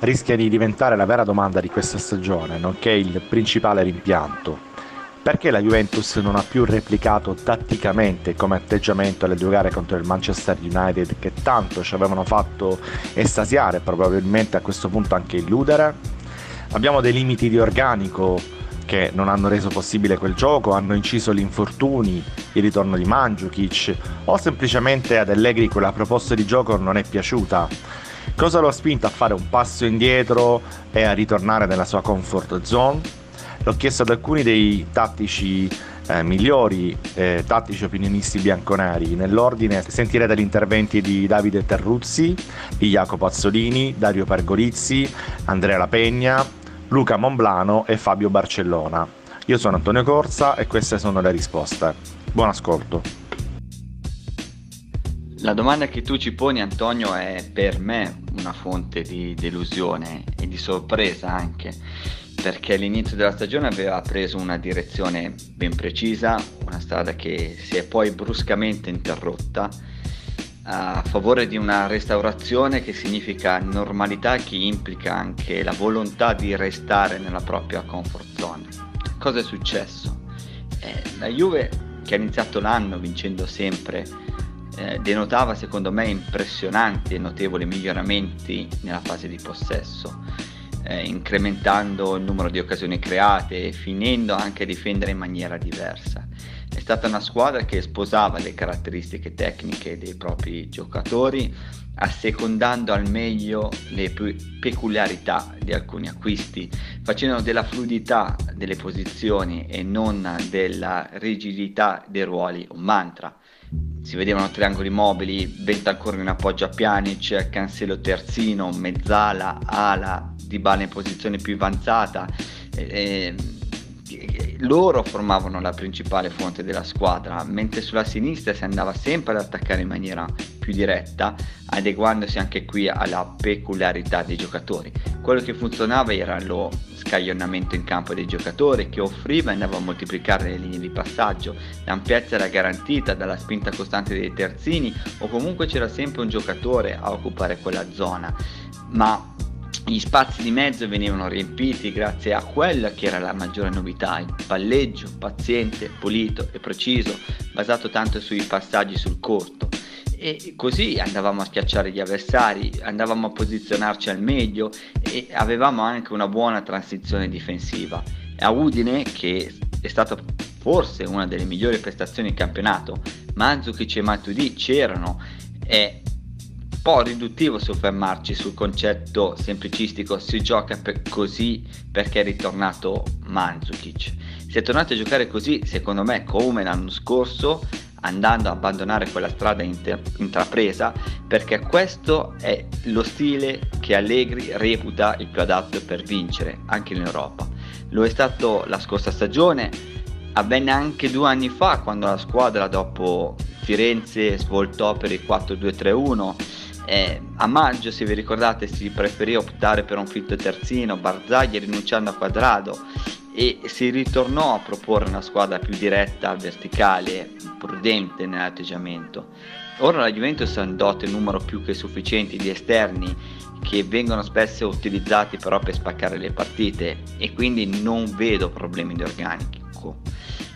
rischia di diventare la vera domanda di questa stagione, nonché il principale rimpianto. Perché la Juventus non ha più replicato tatticamente come atteggiamento le due gare contro il Manchester United che tanto ci avevano fatto estasiare, probabilmente a questo punto anche illudere? Abbiamo dei limiti di organico che non hanno reso possibile quel gioco, hanno inciso gli infortuni, il ritorno di Mandzukic o semplicemente ad Allegri quella proposta di gioco non è piaciuta. Cosa lo ha spinto a fare un passo indietro e a ritornare nella sua comfort zone? L'ho chiesto ad alcuni dei tattici eh, migliori eh, tattici opinionisti bianconeri. Nell'ordine sentirete gli interventi di Davide Terruzzi, di Jacopo Azzolini, Dario Pergolizzi, Andrea Lapegna, Luca Monblano e Fabio Barcellona. Io sono Antonio Corsa e queste sono le risposte. Buon ascolto. La domanda che tu ci poni Antonio è per me una fonte di delusione e di sorpresa anche perché all'inizio della stagione aveva preso una direzione ben precisa, una strada che si è poi bruscamente interrotta a favore di una restaurazione che significa normalità che implica anche la volontà di restare nella propria comfort zone. Cosa è successo? Eh, la Juve che ha iniziato l'anno vincendo sempre eh, denotava secondo me impressionanti e notevoli miglioramenti nella fase di possesso, eh, incrementando il numero di occasioni create e finendo anche a difendere in maniera diversa. È stata una squadra che sposava le caratteristiche tecniche dei propri giocatori, assecondando al meglio le peculiarità di alcuni acquisti, facendo della fluidità delle posizioni e non della rigidità dei ruoli un mantra. Si vedevano triangoli mobili, Bentancur in appoggio a Pjanic, Cancelo terzino, mezzala, ala, di bala in posizione più avanzata. E, loro formavano la principale fonte della squadra, mentre sulla sinistra si andava sempre ad attaccare in maniera più diretta, adeguandosi anche qui alla peculiarità dei giocatori. Quello che funzionava era lo scaglionamento in campo dei giocatori che offriva e andava a moltiplicare le linee di passaggio, l'ampiezza era garantita dalla spinta costante dei terzini o comunque c'era sempre un giocatore a occupare quella zona, ma gli spazi di mezzo venivano riempiti grazie a quella che era la maggiore novità, il palleggio paziente, pulito e preciso, basato tanto sui passaggi sul corto. E così andavamo a schiacciare gli avversari, andavamo a posizionarci al meglio e avevamo anche una buona transizione difensiva. A Udine, che è stata forse una delle migliori prestazioni in campionato, Manzukic e Matuidi c'erano e po' riduttivo soffermarci sul concetto semplicistico si gioca per così perché è ritornato Mandzukic. Si è tornato a giocare così, secondo me, come l'anno scorso, andando a abbandonare quella strada inter- intrapresa, perché questo è lo stile che Allegri reputa il più adatto per vincere, anche in Europa. Lo è stato la scorsa stagione, avvenne anche due anni fa, quando la squadra dopo Firenze svoltò per il 4-2-3-1 eh, a maggio, se vi ricordate, si preferì optare per un fitto terzino, Barzagli rinunciando a Quadrado e si ritornò a proporre una squadra più diretta, verticale, prudente nell'atteggiamento. Ora la Juventus ha un dote numero più che sufficienti di esterni che vengono spesso utilizzati però per spaccare le partite e quindi non vedo problemi di organico.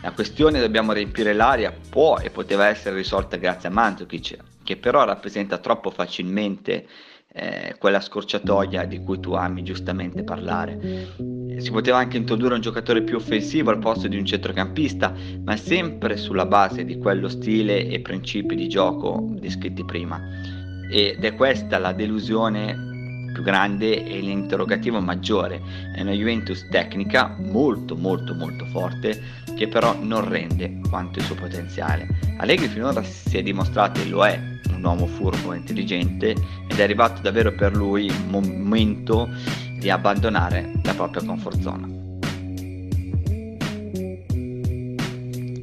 La questione dobbiamo riempire l'aria può e poteva essere risolta grazie a Mandzukic, che però rappresenta troppo facilmente eh, quella scorciatoia di cui tu ami giustamente parlare. Si poteva anche introdurre un giocatore più offensivo al posto di un centrocampista, ma sempre sulla base di quello stile e principi di gioco descritti prima. Ed è questa la delusione più grande e l'interrogativo maggiore. È una Juventus tecnica molto molto molto forte che però non rende quanto il suo potenziale. Allegri finora si è dimostrato e lo è un uomo furbo e intelligente ed è arrivato davvero per lui il momento di abbandonare la propria comfort zone.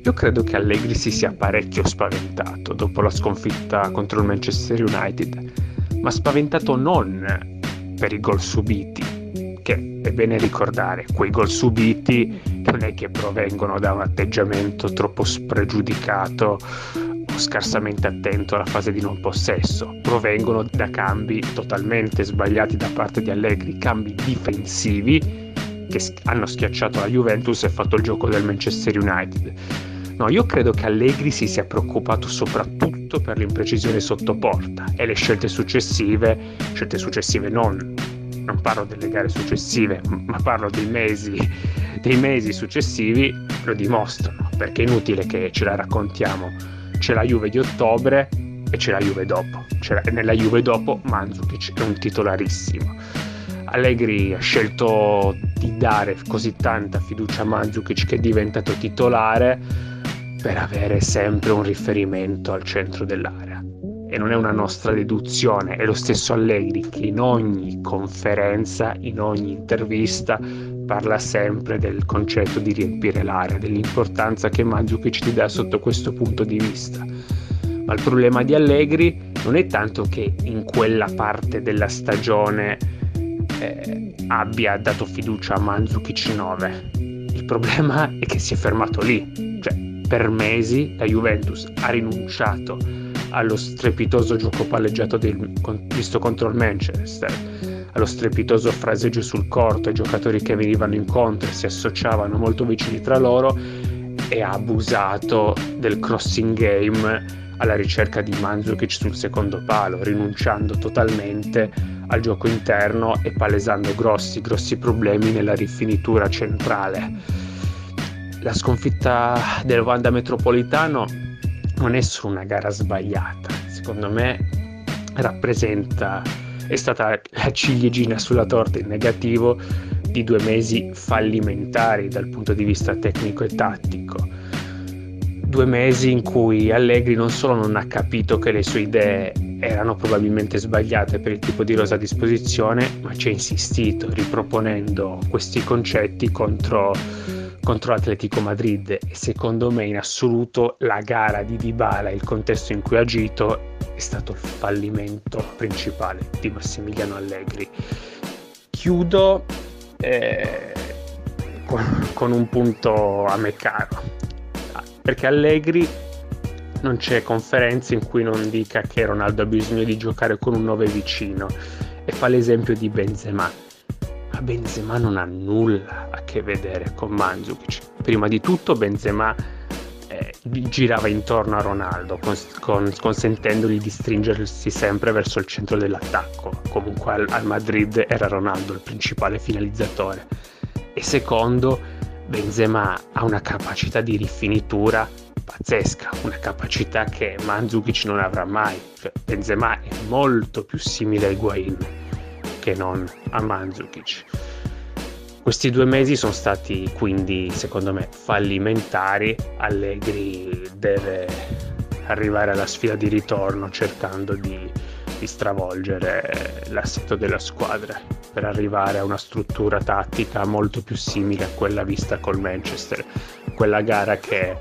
Io credo che Allegri si sia parecchio spaventato dopo la sconfitta contro il Manchester United, ma spaventato non per i gol subiti, che è bene ricordare, quei gol subiti non è che provengono da un atteggiamento troppo spregiudicato scarsamente attento alla fase di non possesso, provengono da cambi totalmente sbagliati da parte di Allegri, cambi difensivi che hanno schiacciato la Juventus e fatto il gioco del Manchester United. No, io credo che Allegri si sia preoccupato soprattutto per l'imprecisione sotto porta e le scelte successive, scelte successive non, non parlo delle gare successive, ma parlo dei mesi, dei mesi successivi, lo dimostrano, perché è inutile che ce la raccontiamo. C'è la Juve di ottobre e c'è la Juve dopo. C'è nella Juve dopo Mandzukic è un titolarissimo Allegri ha scelto di dare così tanta fiducia a Mandzukic che è diventato titolare per avere sempre un riferimento al centro dell'area. E non è una nostra deduzione, è lo stesso Allegri che in ogni conferenza, in ogni intervista parla sempre del concetto di riempire l'area, dell'importanza che Mandzukic ti dà sotto questo punto di vista. Ma il problema di Allegri non è tanto che in quella parte della stagione eh, abbia dato fiducia a Mandzukic 9. Il problema è che si è fermato lì, cioè per mesi la Juventus ha rinunciato allo strepitoso gioco palleggiato del, visto contro il Manchester, allo strepitoso fraseggio sul corto ai giocatori che venivano incontro e si associavano molto vicini tra loro e ha abusato del crossing game alla ricerca di Mandzukic sul secondo palo, rinunciando totalmente al gioco interno e palesando grossi, grossi problemi nella rifinitura centrale. La sconfitta del Wanda Metropolitano non è solo una gara sbagliata, secondo me rappresenta, è stata la ciliegina sulla torta in negativo di due mesi fallimentari dal punto di vista tecnico e tattico. Due mesi in cui Allegri non solo non ha capito che le sue idee erano probabilmente sbagliate per il tipo di rosa a disposizione, ma ci ha insistito riproponendo questi concetti contro, contro l'Atletico Madrid e secondo me in assoluto la gara di Dybala, il contesto in cui ha agito è stato il fallimento principale di Massimiliano Allegri. Chiudo eh, con, un punto a me caro, perché Allegri non c'è conferenza in cui non dica che Ronaldo ha bisogno di giocare con un 9 vicino e fa l'esempio di Benzema. Ma Benzema non ha nulla a che vedere con Mandzukic. Prima di tutto Benzema eh, girava intorno a Ronaldo, con, con, consentendogli di stringersi sempre verso il centro dell'attacco. Comunque al, al Madrid era Ronaldo il principale finalizzatore. E secondo, Benzema ha una capacità di rifinitura pazzesca, una capacità che Mandzukic non avrà mai. Cioè, Benzema è molto più simile a Higuain che non a Mandzukic. Questi due mesi sono stati quindi, secondo me, fallimentari. Allegri deve arrivare alla sfida di ritorno cercando di, di stravolgere l'assetto della squadra per arrivare a una struttura tattica molto più simile a quella vista col Manchester, quella gara che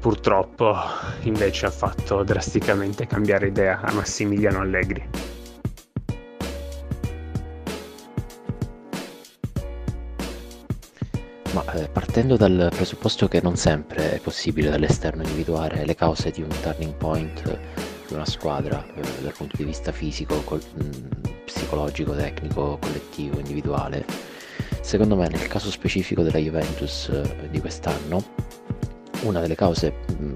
purtroppo invece ha fatto drasticamente cambiare idea a Massimiliano Allegri. Ma eh, partendo dal presupposto che non sempre è possibile dall'esterno individuare le cause di un turning point di una squadra eh, dal punto di vista fisico, col, mm, psicologico, tecnico, collettivo, individuale, secondo me nel caso specifico della Juventus eh, di quest'anno una delle cause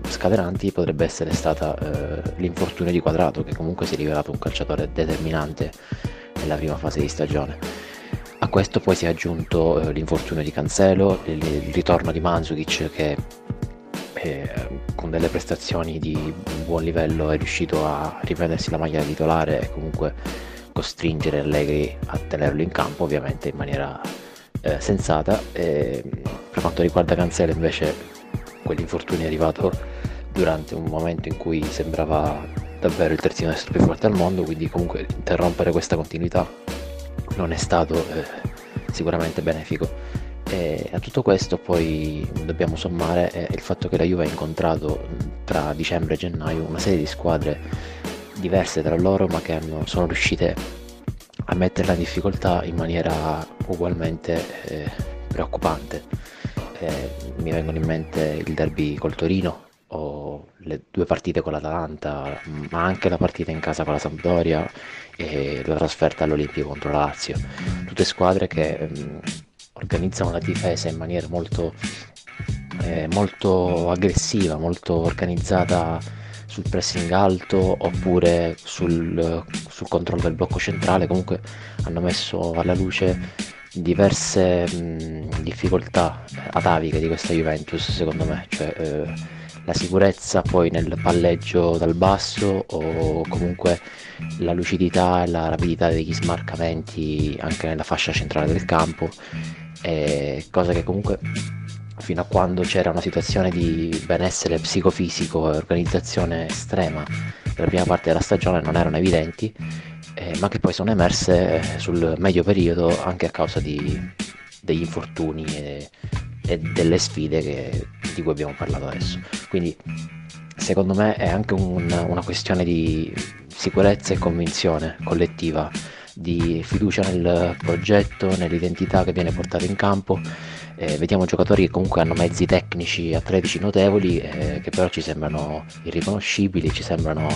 scatenanti potrebbe essere stata eh, l'infortunio di Quadrato, che comunque si è rivelato un calciatore determinante nella prima fase di stagione. A questo poi si è aggiunto eh, l'infortunio di Cancelo, il, il, ritorno di Mandzukic che eh, con delle prestazioni di buon livello è riuscito a riprendersi la maglia titolare e comunque costringere Allegri a tenerlo in campo ovviamente in maniera eh, sensata. E, per quanto riguarda Cancelo invece quell'infortunio è arrivato durante un momento in cui sembrava davvero il terzino destro più forte al mondo, quindi comunque interrompere questa continuità non è stato eh, sicuramente benefico. E a tutto questo poi dobbiamo sommare eh, il fatto che la Juve ha incontrato tra dicembre e gennaio una serie di squadre diverse tra loro ma che hanno, sono riuscite a metterla in difficoltà in maniera ugualmente eh, preoccupante eh, mi vengono in mente il derby col Torino o le due partite con l'Atalanta, ma anche la partita in casa con la Sampdoria e la trasferta all'Olimpio contro la Lazio. Tutte squadre che mh, mm, organizzano la difesa in maniera molto, eh, molto aggressiva, molto organizzata sul pressing alto oppure sul, sul, controllo del blocco centrale, comunque hanno messo alla luce diverse mh, difficoltà ataviche di questa Juventus secondo me, cioè eh, la sicurezza poi nel palleggio dal basso o comunque la lucidità e la rapidità degli smarcamenti anche nella fascia centrale del campo, eh, cosa che comunque fino a quando c'era una situazione di benessere psicofisico e organizzazione estrema nella prima parte della stagione non erano evidenti, eh, ma che poi sono emerse sul medio periodo anche a causa di, degli infortuni e, e delle sfide che, di cui abbiamo parlato adesso. Quindi secondo me è anche un, una questione di sicurezza e convinzione collettiva, di fiducia nel progetto, nell'identità che viene portata in campo eh, vediamo giocatori che comunque hanno mezzi tecnici atletici notevoli eh, che però ci sembrano irriconoscibili, ci sembrano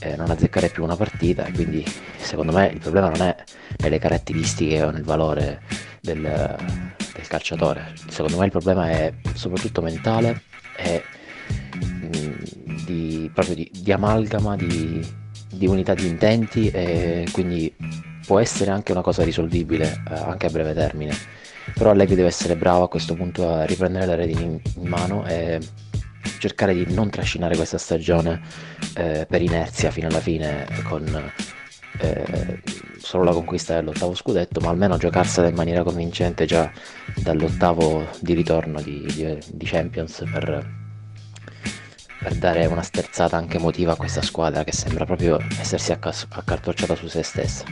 eh, non azzeccare più una partita quindi secondo me il problema non è nelle caratteristiche o nel valore del calciatore, secondo me il problema è soprattutto mentale e mh, di, proprio di, di amalgama, di, di unità di intenti e quindi può essere anche una cosa risolvibile eh, anche a breve termine. Però Allegri deve essere bravo a questo punto a riprendere le redini in, in mano e cercare di non trascinare questa stagione eh, per inerzia fino alla fine con eh, solo la conquista dell'ottavo scudetto, ma almeno giocarsela in maniera convincente già dall'ottavo di ritorno di, di, di Champions per, per, dare una sterzata anche emotiva a questa squadra che sembra proprio essersi accartocciata su se stessa.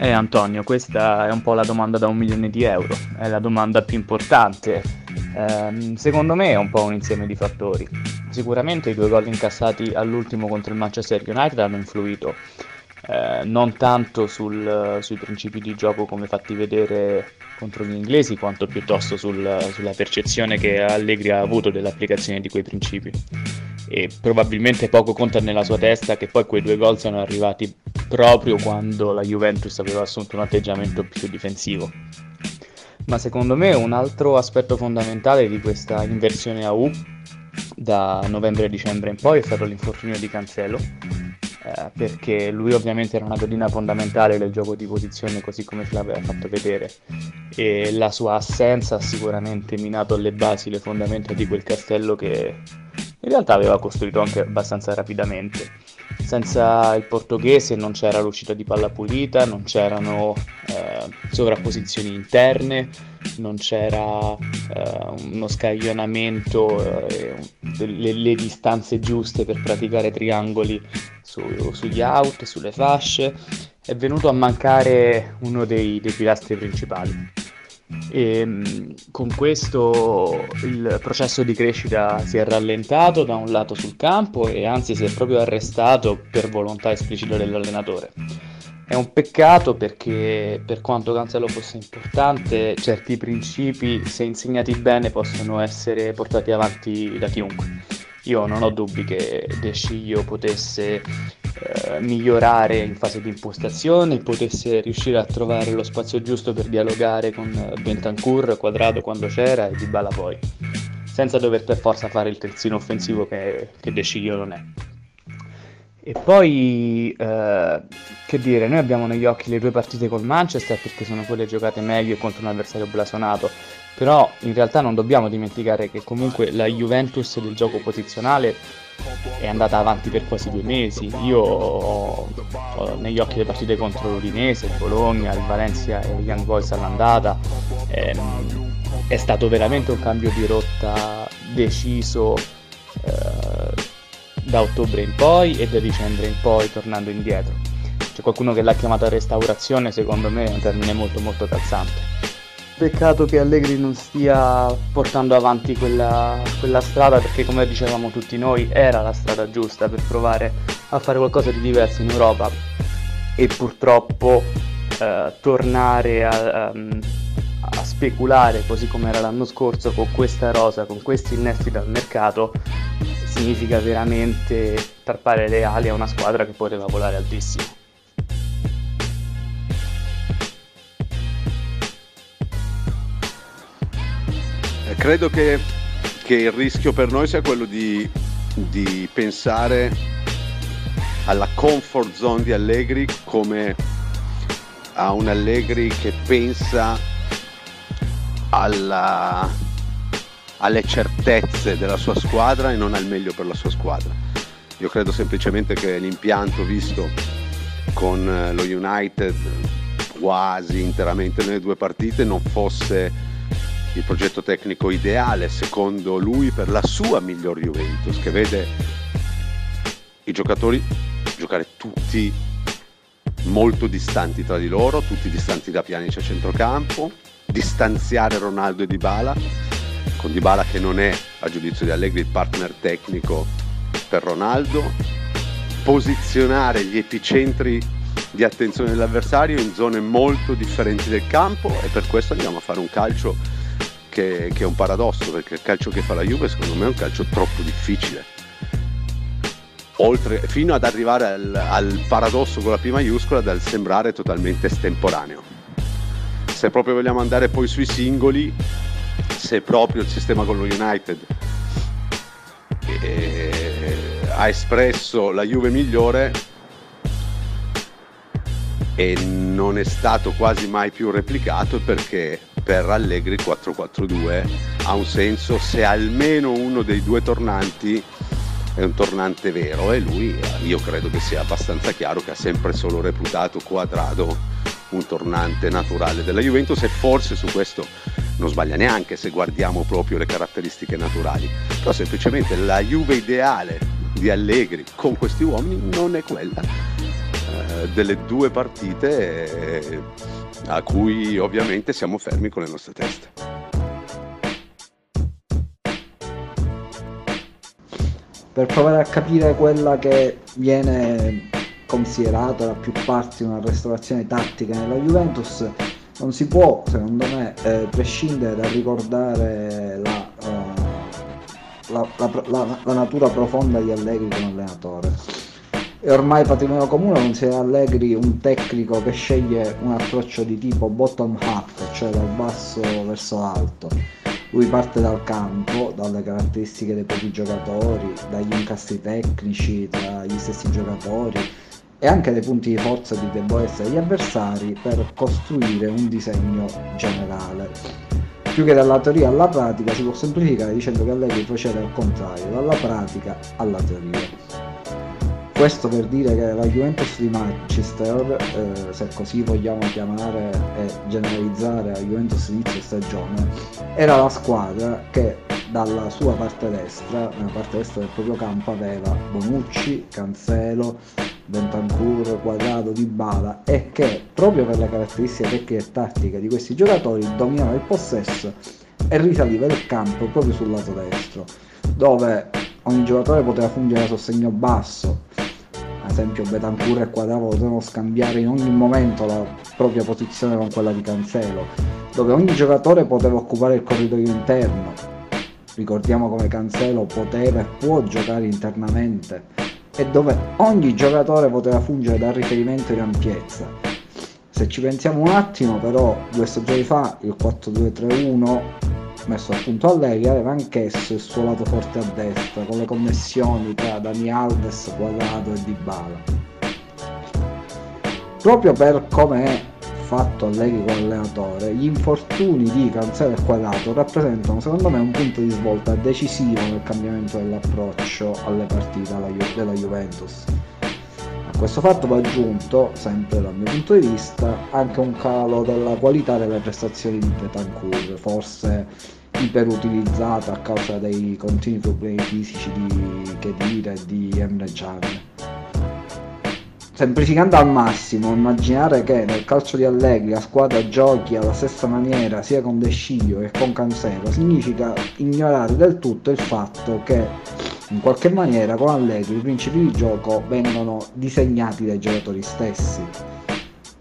Eh Antonio, questa è un po' la domanda da un milione di euro, è la domanda più importante. Eh, secondo me è un po' un insieme di fattori. Sicuramente i due gol incassati all'ultimo contro il Manchester United hanno influito eh, non tanto sul, sui principi di gioco come fatti vedere contro gli inglesi, quanto piuttosto sul, sulla percezione che Allegri ha avuto dell'applicazione di quei principi e probabilmente poco conta nella sua testa che poi quei due gol sono arrivati proprio quando la Juventus aveva assunto un atteggiamento più difensivo. Ma secondo me un altro aspetto fondamentale di questa inversione a U da novembre e dicembre in poi è stato l'infortunio di Cancelo, eh, perché lui ovviamente era una pedina fondamentale del gioco di posizione così come ce l'aveva fatto vedere e la sua assenza ha sicuramente minato alle basi le fondamenta di quel castello che in realtà aveva costruito anche abbastanza rapidamente. Senza il portoghese non c'era l'uscita di palla pulita, non c'erano eh, sovrapposizioni interne, non c'era eh, uno scaglionamento, eh, le, le, distanze giuste per praticare triangoli su, sugli out, sulle fasce. È venuto a mancare uno dei, dei pilastri principali e mm, con questo il processo di crescita si è rallentato da un lato sul campo e anzi si è proprio arrestato per volontà esplicita dell'allenatore. È un peccato perché per quanto Cancelo fosse importante, certi principi, se insegnati bene, possono essere portati avanti da chiunque. Io non ho dubbi che De Sciglio potesse eh, migliorare in fase di impostazione, potesse riuscire a trovare lo spazio giusto per dialogare con Bentancur, Quadrado quando c'era e Dybala poi, senza dover per forza fare il terzino offensivo che, che De non è. E poi, eh, che dire, noi abbiamo negli occhi le due partite col Manchester perché sono quelle giocate meglio contro un avversario blasonato, però in realtà non dobbiamo dimenticare che comunque la Juventus del gioco posizionale è andata avanti per quasi due mesi. Io ho, ho negli occhi le partite contro l'Udinese, il Bologna, il Valencia e il Young Boys all'andata. Ehm, è stato veramente un cambio di rotta deciso eh, da ottobre in poi e da dicembre in poi tornando indietro. C'è qualcuno che l'ha chiamata restaurazione, secondo me è un termine molto molto calzante. Peccato che Allegri non stia portando avanti quella, quella, strada perché come dicevamo tutti noi era la strada giusta per provare a fare qualcosa di diverso in Europa e purtroppo eh, tornare a, a, a, speculare così come era l'anno scorso con questa rosa, con questi innesti dal mercato, significa veramente tarpare le ali a una squadra che poteva volare altissimo. Credo che, che, il rischio per noi sia quello di, di pensare alla comfort zone di Allegri come a un Allegri che pensa alla, alle certezze della sua squadra e non al meglio per la sua squadra. Io credo semplicemente che l'impianto visto con eh, lo United quasi interamente nelle due partite non fosse il progetto tecnico ideale secondo lui per la sua miglior Juventus che vede i giocatori giocare tutti molto distanti tra di loro, tutti distanti da Pjanic a centrocampo, distanziare Ronaldo e Dybala, con Dybala che non è, a giudizio di Allegri, il partner tecnico per Ronaldo, posizionare gli epicentri di attenzione dell'avversario in zone molto differenti del campo e per questo andiamo a fare un calcio che, che è un paradosso, perché il calcio che fa la Juve secondo me è un calcio troppo difficile oltre, fino ad arrivare al, al paradosso con la P maiuscola dal sembrare totalmente estemporaneo. Se proprio vogliamo andare poi sui singoli, se proprio il sistema con lo United eh, ha espresso la Juve migliore e non è stato quasi mai più replicato perché per Allegri 4-4-2 ha un senso se almeno uno dei due tornanti è un tornante vero e lui io credo che sia abbastanza chiaro che ha sempre solo reputato Quadrado un tornante naturale della Juventus e forse su questo non sbaglia neanche se guardiamo proprio le caratteristiche naturali. Però semplicemente la Juve ideale di Allegri con questi uomini non è quella eh, delle due partite eh, a cui ovviamente siamo fermi con le nostre teste. Per provare a capire quella che viene considerata da più parti una restaurazione tattica nella Juventus non si può secondo me eh, prescindere da ricordare la, uh, la, la, la, natura profonda di Allegri come allenatore è ormai patrimonio comune considerare Allegri un tecnico che sceglie un approccio di tipo bottom up cioè dal basso verso l'alto lui parte dal campo, dalle caratteristiche dei propri giocatori, dagli incastri tecnici tra gli stessi giocatori e anche dai punti di forza e di debolezza degli avversari per costruire un disegno generale. Più che dalla teoria alla pratica si può semplificare dicendo che Allegri procede al contrario, dalla pratica alla teoria. Questo per dire che la Juventus di Manchester, eh, se così vogliamo chiamare e generalizzare la Juventus inizio stagione, era la squadra che dalla sua parte destra, nella parte destra del proprio campo, aveva Bonucci, Cancelo, Bentancur, Quadrado, Dybala e che proprio per le caratteristiche tecniche e tattiche di questi giocatori dominava il possesso e risaliva il campo proprio sul lato destro, dove ogni giocatore poteva fungere a sostegno basso, esempio Betancur e Quadravo potevano scambiare in ogni momento la propria posizione con quella di Cancelo, dove ogni giocatore poteva occupare il corridoio interno. Ricordiamo come Cancelo poteva e può giocare internamente e dove ogni giocatore poteva fungere da riferimento in ampiezza. Se ci pensiamo un attimo, però, due stagioni fa il 4-2-3-1 messo appunto a lei aveva anch'esso il suo lato forte a destra con le connessioni tra Dani Alves, Quadrado e Dybala. Proprio per come è fatto Allegri come allenatore gli infortuni di Cancelo e Quadrato rappresentano secondo me un punto di svolta decisivo nel cambiamento dell'approccio alle partite della Juventus a questo fatto va aggiunto, sempre dal mio punto di vista, anche un calo della qualità delle prestazioni di Betancourt, forse iperutilizzata a causa dei continui problemi fisici di Kedira e di Emre Can. Semplificando al massimo, immaginare che nel calcio di Allegri la squadra giochi alla stessa maniera sia con De Sciglio che con Cancelo significa ignorare del tutto il fatto che in qualche maniera con Allegri i principi di gioco vengono disegnati dai giocatori stessi.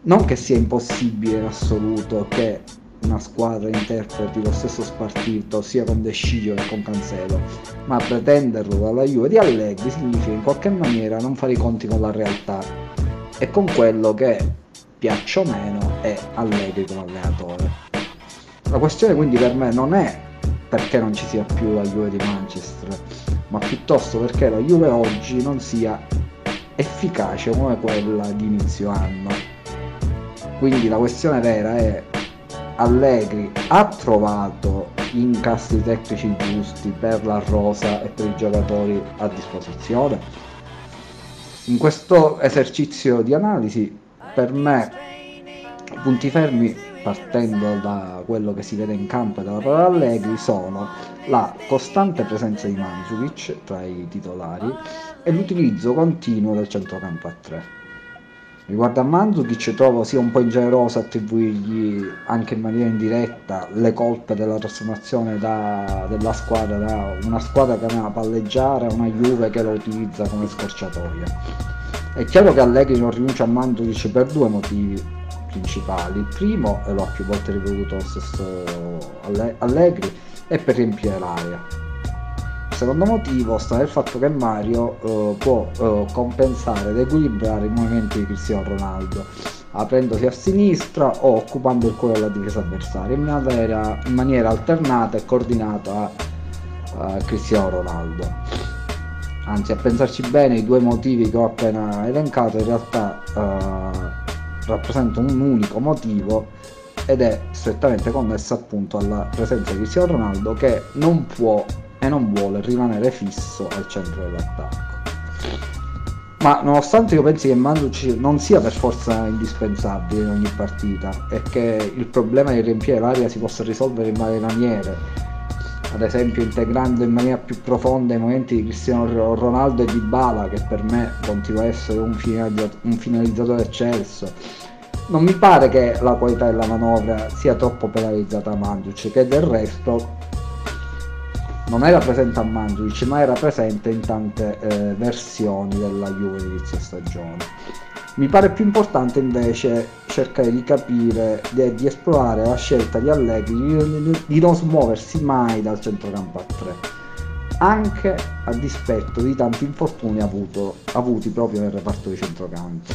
Non che sia impossibile in assoluto che una squadra interpreti lo stesso spartito sia con De Sciglio che con Cancelo, ma pretenderlo dalla Juve di Allegri significa in qualche maniera non fare i conti con la realtà e con quello che piaccia o meno è Allegri come allenatore. La questione quindi per me non è perché non ci sia più la Juve di Manchester, ma piuttosto perché la Juve oggi non sia efficace come quella di inizio anno. Quindi la questione vera è Allegri ha trovato gli incastri tecnici giusti per la rosa e per i giocatori a disposizione? In questo esercizio di analisi per me i punti fermi partendo da quello che si vede in campo e dalla parola Allegri sono la costante presenza di Mandzukic tra i titolari e l'utilizzo continuo del centrocampo a 3. Riguardo a Mandzukic trovo sia un po' ingeneroso attribuirgli anche in maniera indiretta le colpe della trasformazione da, della squadra da una squadra che ama palleggiare a una Juve che lo utilizza come scorciatoia. È chiaro che Allegri non rinuncia a Mandzukic per due motivi principali. Il primo, e lo ha più volte ripetuto lo stesso Allegri, è per riempire l'area. Il secondo motivo sta nel fatto che Mario eh, può eh, compensare ed equilibrare i movimenti di Cristiano Ronaldo, aprendosi a sinistra o occupando il cuore della difesa avversaria in maniera, in maniera alternata e coordinata a, a Cristiano Ronaldo anzi a pensarci bene i due motivi che ho appena elencato in realtà uh, rappresenta un unico motivo ed è strettamente connesso appunto alla presenza di Cristiano Ronaldo che non può e non vuole rimanere fisso al centro dell'attacco. Ma nonostante io pensi che Mandzukic non sia per forza indispensabile in ogni partita e che il problema di riempire l'area si possa risolvere in varie maniere, ad esempio integrando in maniera più profonda i momenti di Cristiano Ronaldo e di Bala che per me continua a essere un, finalizzatore eccelso. Non mi pare che la qualità della manovra sia troppo penalizzata a Mandzukic che del resto non era presente a Mandzukic ma era presente in tante eh, versioni della Juve inizio stagione mi pare più importante invece cercare di capire e di esplorare la scelta di Allegri di, di non smuoversi mai dal centrocampo a 3 anche a dispetto di tanti infortuni avuto, avuti proprio nel reparto di centrocampo.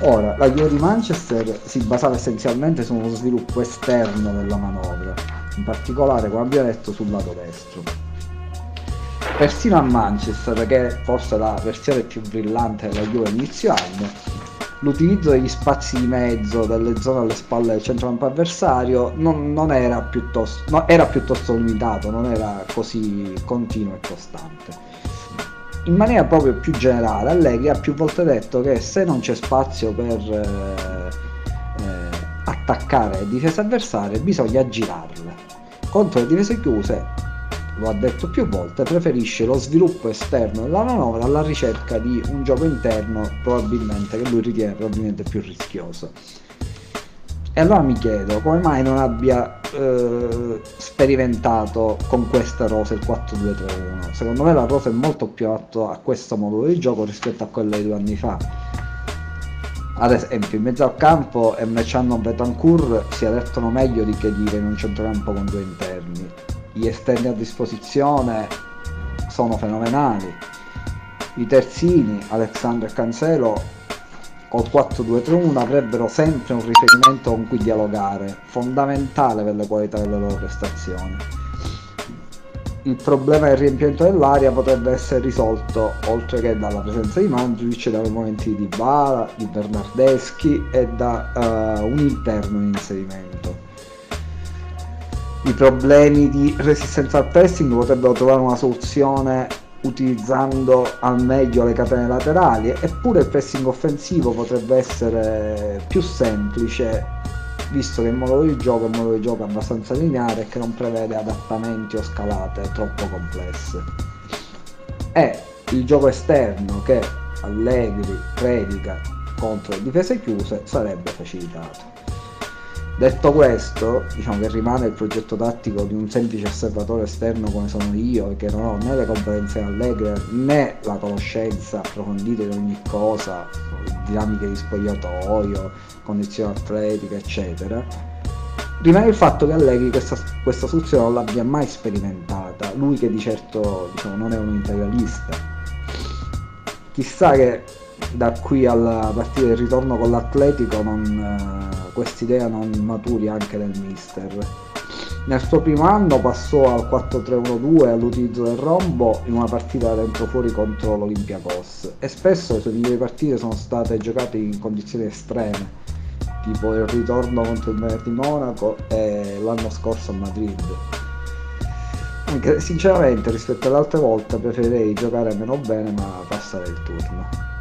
Ora la Juve di Manchester si basava essenzialmente su uno sviluppo esterno della manovra in particolare come abbiamo detto sul lato destro. Persino a Manchester che è forse la versione più brillante della Juve inizio anno l'utilizzo degli spazi di mezzo, delle zone alle spalle del centrocampo avversario non, non era, piuttosto, no, era piuttosto limitato, non era così continuo e costante. In maniera proprio più generale, Allegri ha più volte detto che se non c'è spazio per eh, eh, attaccare difese avversarie, bisogna girarle. Contro le difese chiuse lo ha detto più volte, preferisce lo sviluppo esterno della manovra alla ricerca di un gioco interno probabilmente che lui ritiene probabilmente più rischioso. E allora mi chiedo come mai non abbia eh, sperimentato con questa rosa il 4-2-3-1. Secondo me la rosa è molto più adatto a questo modulo di gioco rispetto a quello di due anni fa. Ad esempio, in mezzo al campo Emrecciano Betancourt si adattano meglio di che dire in un centrocampo con due interni gli esterni a disposizione sono fenomenali. I terzini, Alessandro e Cancelo, col 4-2-3-1 avrebbero sempre un riferimento con cui dialogare, fondamentale per le qualità delle loro prestazioni. Il problema del riempimento dell'aria potrebbe essere risolto, oltre che dalla presenza di Mandzukic, dai momenti di Bala, di Bernardeschi e da uh, un interno in inserimento i problemi di resistenza al pressing potrebbero trovare una soluzione utilizzando al meglio le catene laterali eppure il pressing offensivo potrebbe essere più semplice visto che il modo di gioco è un modo di gioco abbastanza lineare e che non prevede adattamenti o scalate troppo complesse. E il gioco esterno che Allegri predica contro le difese chiuse sarebbe facilitato Detto questo, diciamo che rimane il progetto tattico di un semplice osservatore esterno come sono io che non ho né le competenze allegre né la conoscenza approfondita di ogni cosa, dinamiche di spogliatoio, condizioni atletiche, eccetera. rimane il fatto che Allegri questa, questa soluzione non l'abbia mai sperimentata, lui che di certo diciamo, non è un integralista. Chissà che da qui alla partita del ritorno con l'Atletico eh, quest'idea non maturi anche nel mister. Nel suo primo anno passò al 4-3-1-2 all'utilizzo del rombo in una partita dentro fuori contro l'Olympiacos e spesso le sue migliori partite sono state giocate in condizioni estreme, tipo il ritorno contro il Veneti Monaco e l'anno scorso a Madrid. Anche sinceramente rispetto alle altre volte preferirei giocare meno bene ma passare il turno.